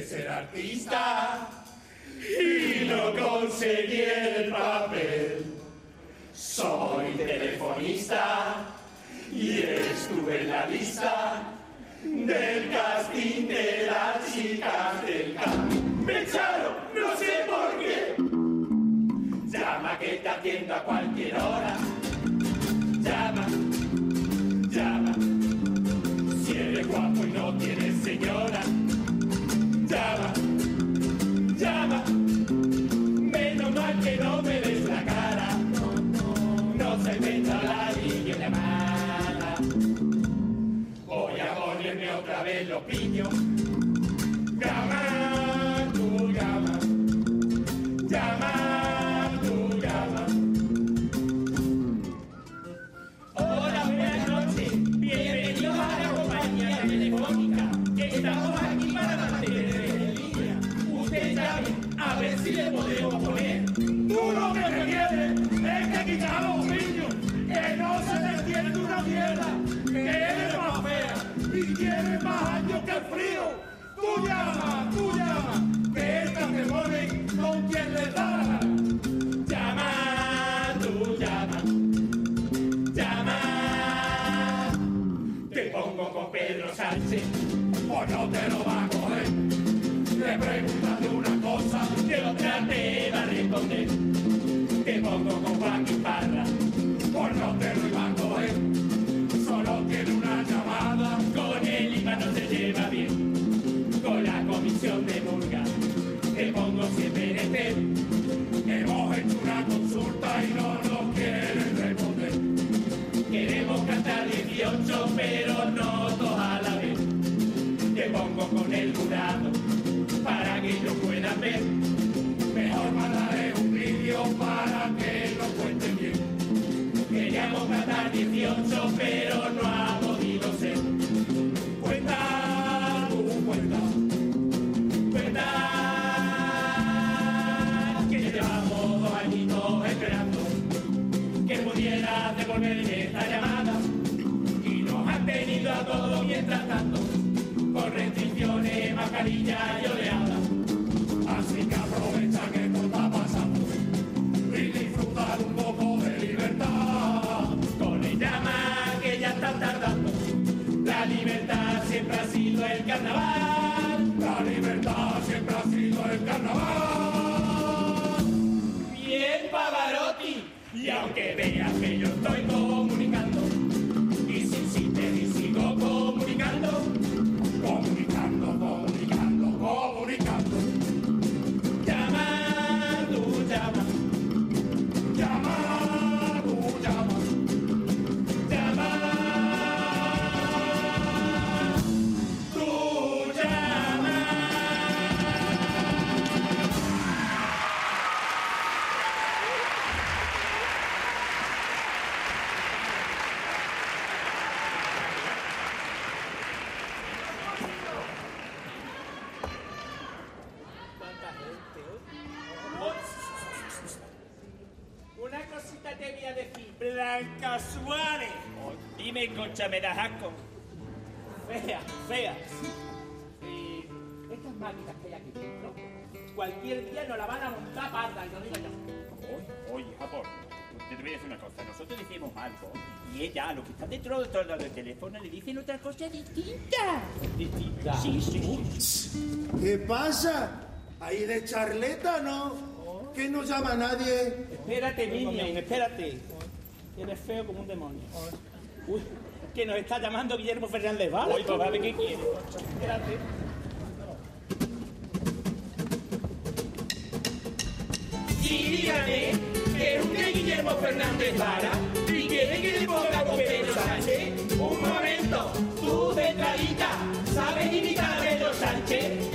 Ser artista y no conseguí el papel. Soy telefonista y estuve en la lista del casting de las chicas del campo. Me echaron, no sé por qué. Llama que te atiendo a cualquier hora. Vez Sánchez, o no te lo va a coger. Le preguntas de una cosa que otra te va a responder. Te pongo con Juan pongo con el jurado para que ellos puedan ver. Mejor mandaré un vídeo para que lo cuenten bien. Queríamos cantar 18, pero no ha la libertad siempre ha sido el carnaval. La libertad siempre ha sido el carnaval. Bien, Pavarotti. Y aunque veas que yo estoy comunicando, Blanca Suárez. Dime, concha, me das asco. Fea, fea. Y estas máquinas que hay aquí dentro, cualquier día nos la van a montar parda, y lo digo yo. Oye, oye, Japón, te voy a decir una cosa. Nosotros decimos algo y ella, a lo que está dentro de todo el teléfono, le dicen otra cosa distinta. Distinta. Sí, sí, sí. ¿Qué pasa? Ahí de charleta, ¿no? Que no llama a nadie. Espérate, Minion, espérate. Eres feo como un demonio. Uy, que nos está llamando Guillermo Fernández Vara. Uy, pues a ver qué quiere. Espérate. Y dígame que es usted Guillermo Fernández Vara y quiere que le ponga con Pedro Sánchez. Un momento, tú de entradita, ¿sabes imitar a Pedro Sánchez?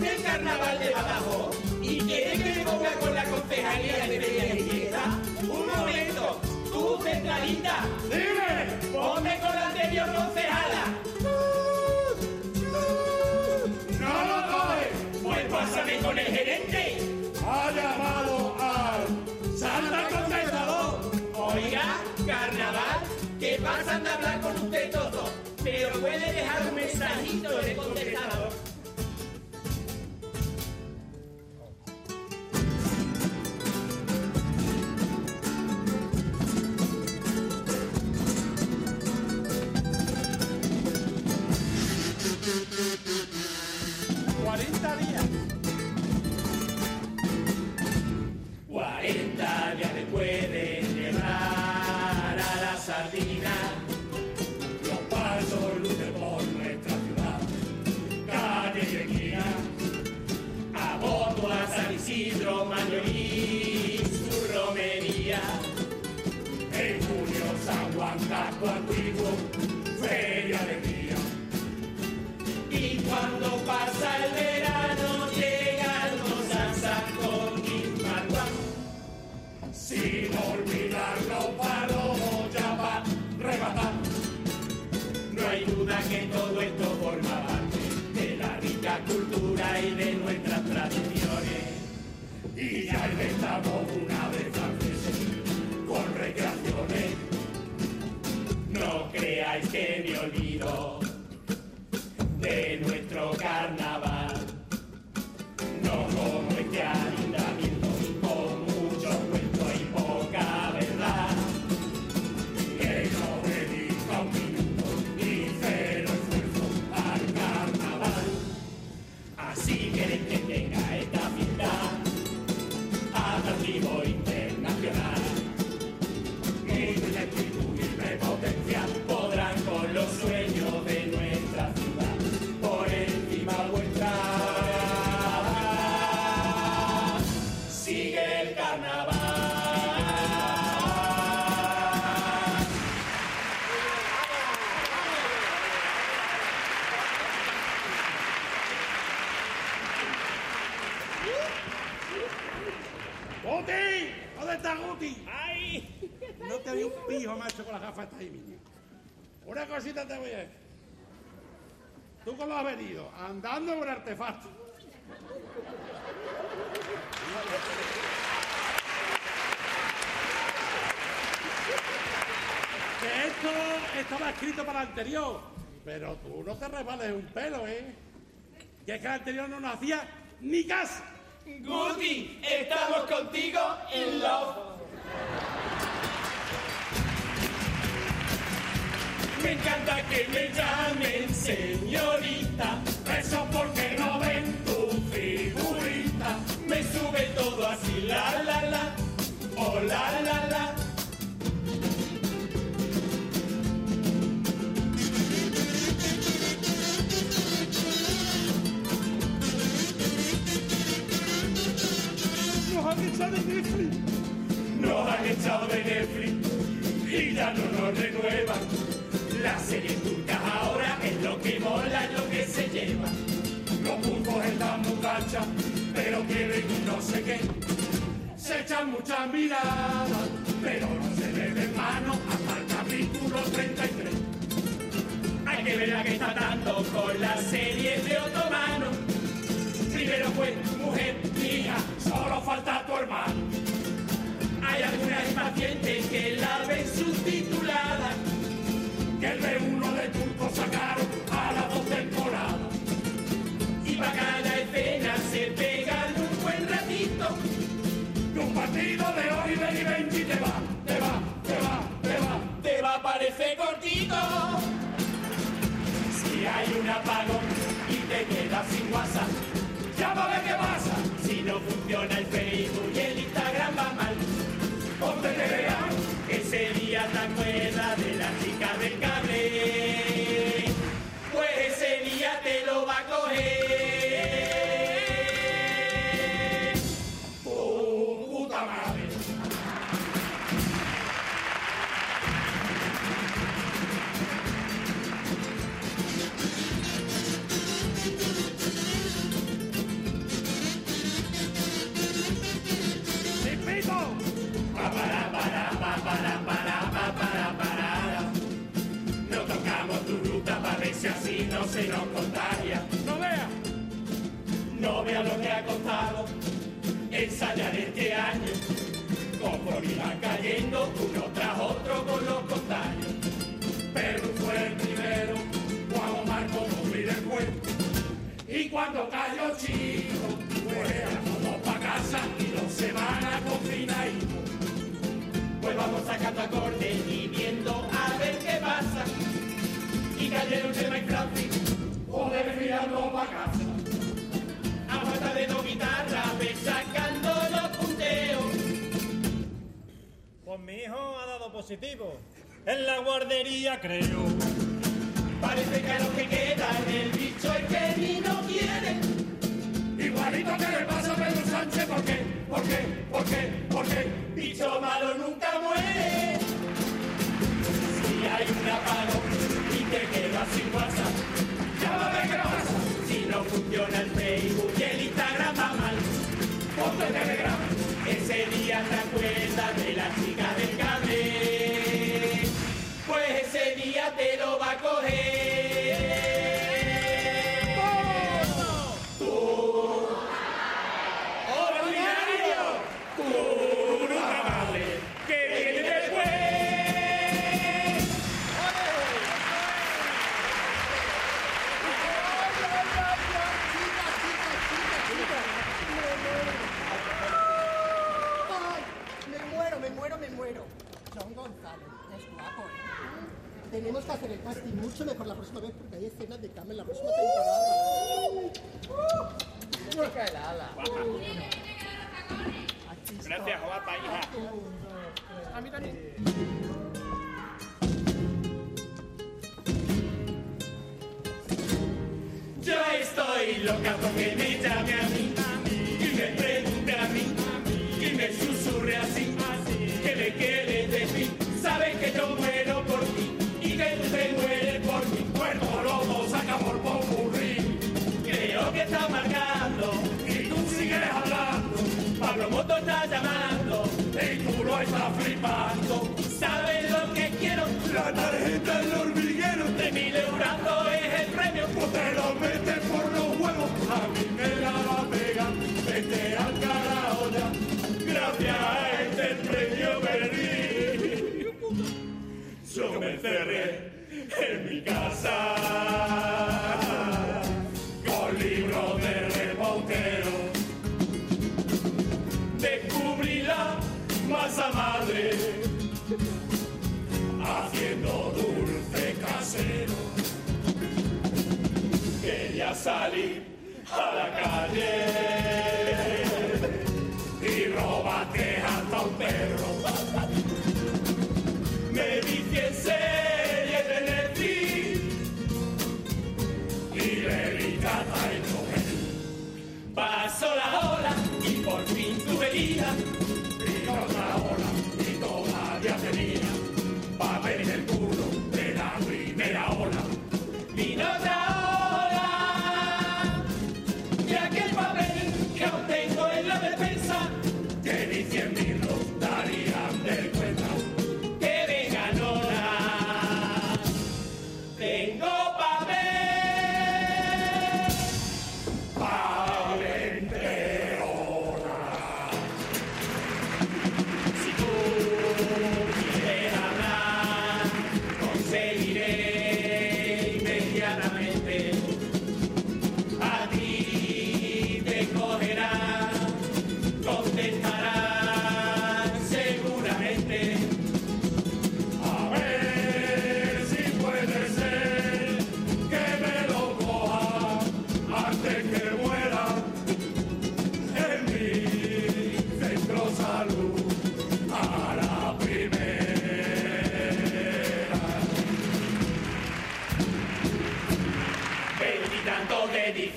El carnaval de Badajoz y quiere que le ponga con la concejalía de Bellas y Fiesta. Un momento, tú centralita, dime, ponme con la anterior concejala. No lo coges, pues pásame con el gerente. Ha llamado al Santa Contestador. Oiga, carnaval, que pasan de hablar con usted todo, pero puede dejar un mensajito de contestador. 40 días. que todo esto forma parte de la rica cultura y de nuestras tradiciones. Y ya inventamos una vez al con recreación. artefacto. Que esto estaba escrito para el anterior, pero tú no te resbales un pelo, ¿eh? Que es que el anterior no nos hacía ni caso. Guti, estamos contigo en love. Me encanta que me llamen señorita, eso porque la la la. Nos han echado de Netflix. Nos han echado de Netflix y ya no nos renuevan. Las series turcas ahora es lo que mola, es lo que se lleva. Los turcos están muchachas, pero quieren no sé qué se echan muchas miradas, pero no se le de mano hasta el capítulo 33. Hay que ver la que está dando con las series de otomano. Primero fue mujer mía, solo falta tu hermano. Hay algunas impacientes que la ven subtitulada, que el B1 de turco sacaron día ha dado positivo. En la guardería creo. Parece que a los que quedan el bicho es que ni no quiere. Igualito que le pasa a Pedro Sánchez, ¿por qué? ¿Por qué? ¿Por qué? ¿Por qué? Bicho malo nunca muere. Si hay un apagón y te quedas sin WhatsApp, llámame qué pasa. Si no funciona el Facebook y el Instagram va mal, ponte Telegram. Ese día te acuerdas mucho mejor la próxima vez porque hay escenas de cama en la próxima temporada. Gracias, guapa, hija. A mí también. Yo estoy loca porque me llame a mí y tú lo estás flipando. salim harakade. Seguiré.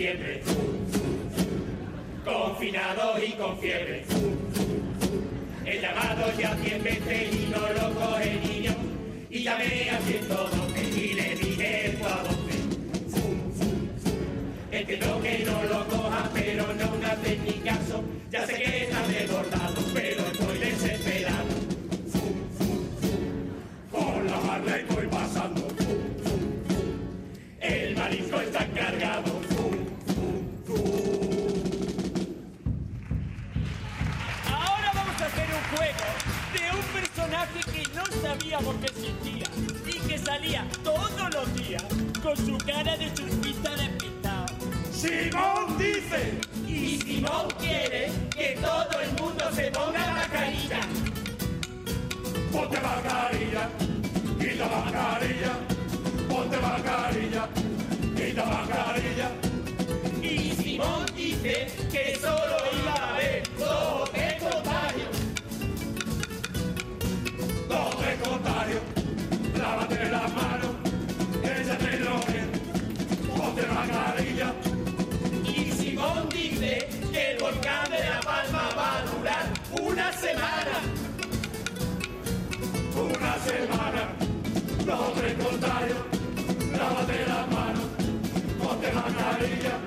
De diciembre. Confinados y con fiebre. He llamado ya cien veces y no lo coge el niño. Y llamé a 112 y le dije a 12. Entiendo que no lo coja, pero no me hacen ni caso. Ya sé que están desbordados, todos los días con su cara de surfista despistado. Simón dice, Y Simón quiere que todo el mundo se ponga mascarilla. ponte mascarilla, quita mascarilla, ponte mascarilla, quita mascarilla. Y Simón dice que solo iba semana. Una semana, dos tres contagios, lávate las manos, ponte mascarilla.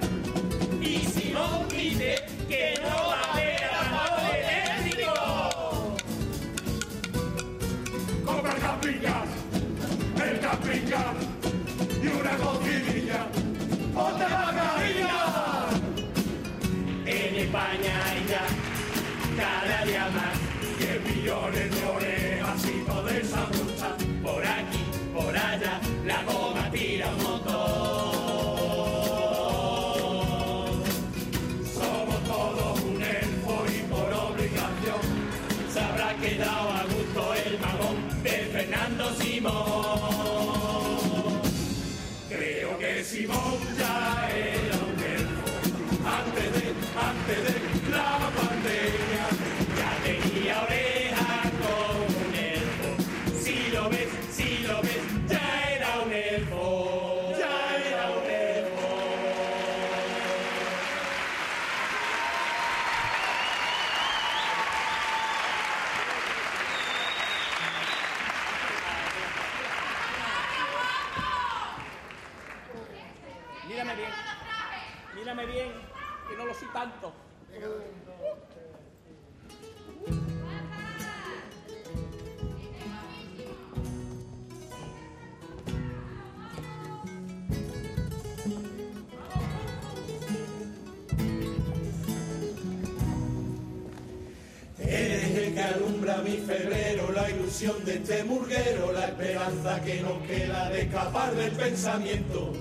Alumbra mi febrero, la ilusión de este murguero, la esperanza que nos queda de escapar del pensamiento,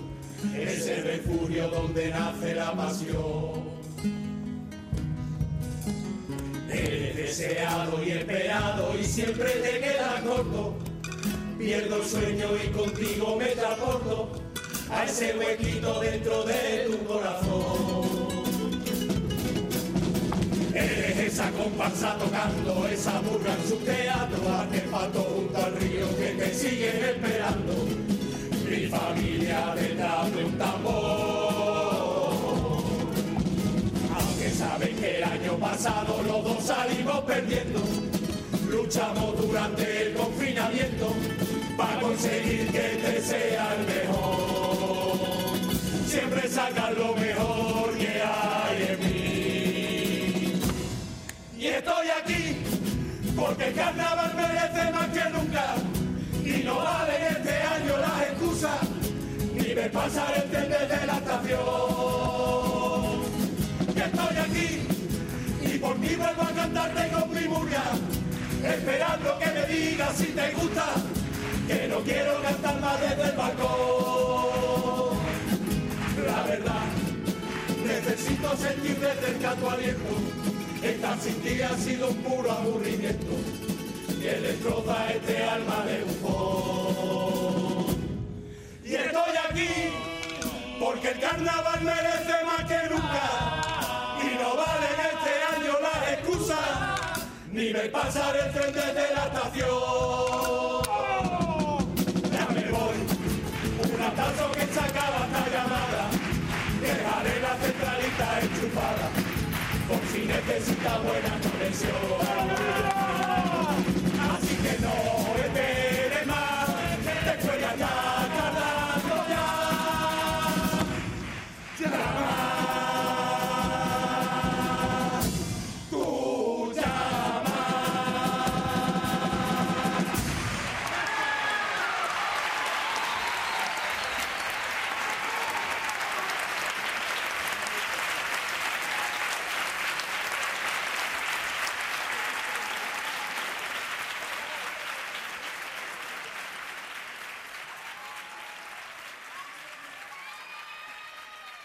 ese refugio donde nace la pasión. Eres deseado y esperado y siempre te quedas corto, pierdo el sueño y contigo me transporto a ese huequito dentro de tu corazón. Eres esa comparsa tocando esa burra en su teatro, artefacto junto al río que te siguen esperando. Mi familia detrás de un tambor. Aunque sabes que el año pasado los dos salimos perdiendo, luchamos durante el confinamiento para conseguir que te sea el mejor. Siempre sacas lo mejor el carnaval merece más que nunca. Y no valen este año las excusas, ni ver pasar el tren desde la estación. Que estoy aquí y por ti vuelvo a cantarte con mi murga, esperando que me digas si te gusta, que no quiero cantar más desde el balcón. La verdad, necesito sentir desde el canto aliento. Estar sin ti ha sido un puro aburrimiento que destroza este alma de bufón. Y estoy aquí porque el carnaval merece más que nunca y no valen este año las excusas ni ver pasar el tren desde la estación. jinetes y buena conexión.